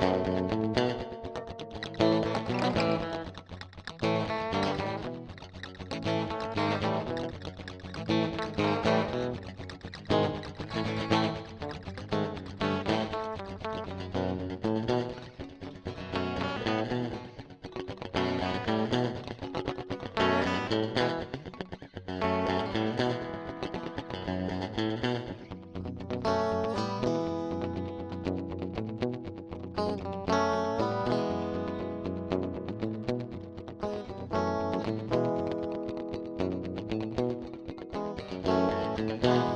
Bye. Thank.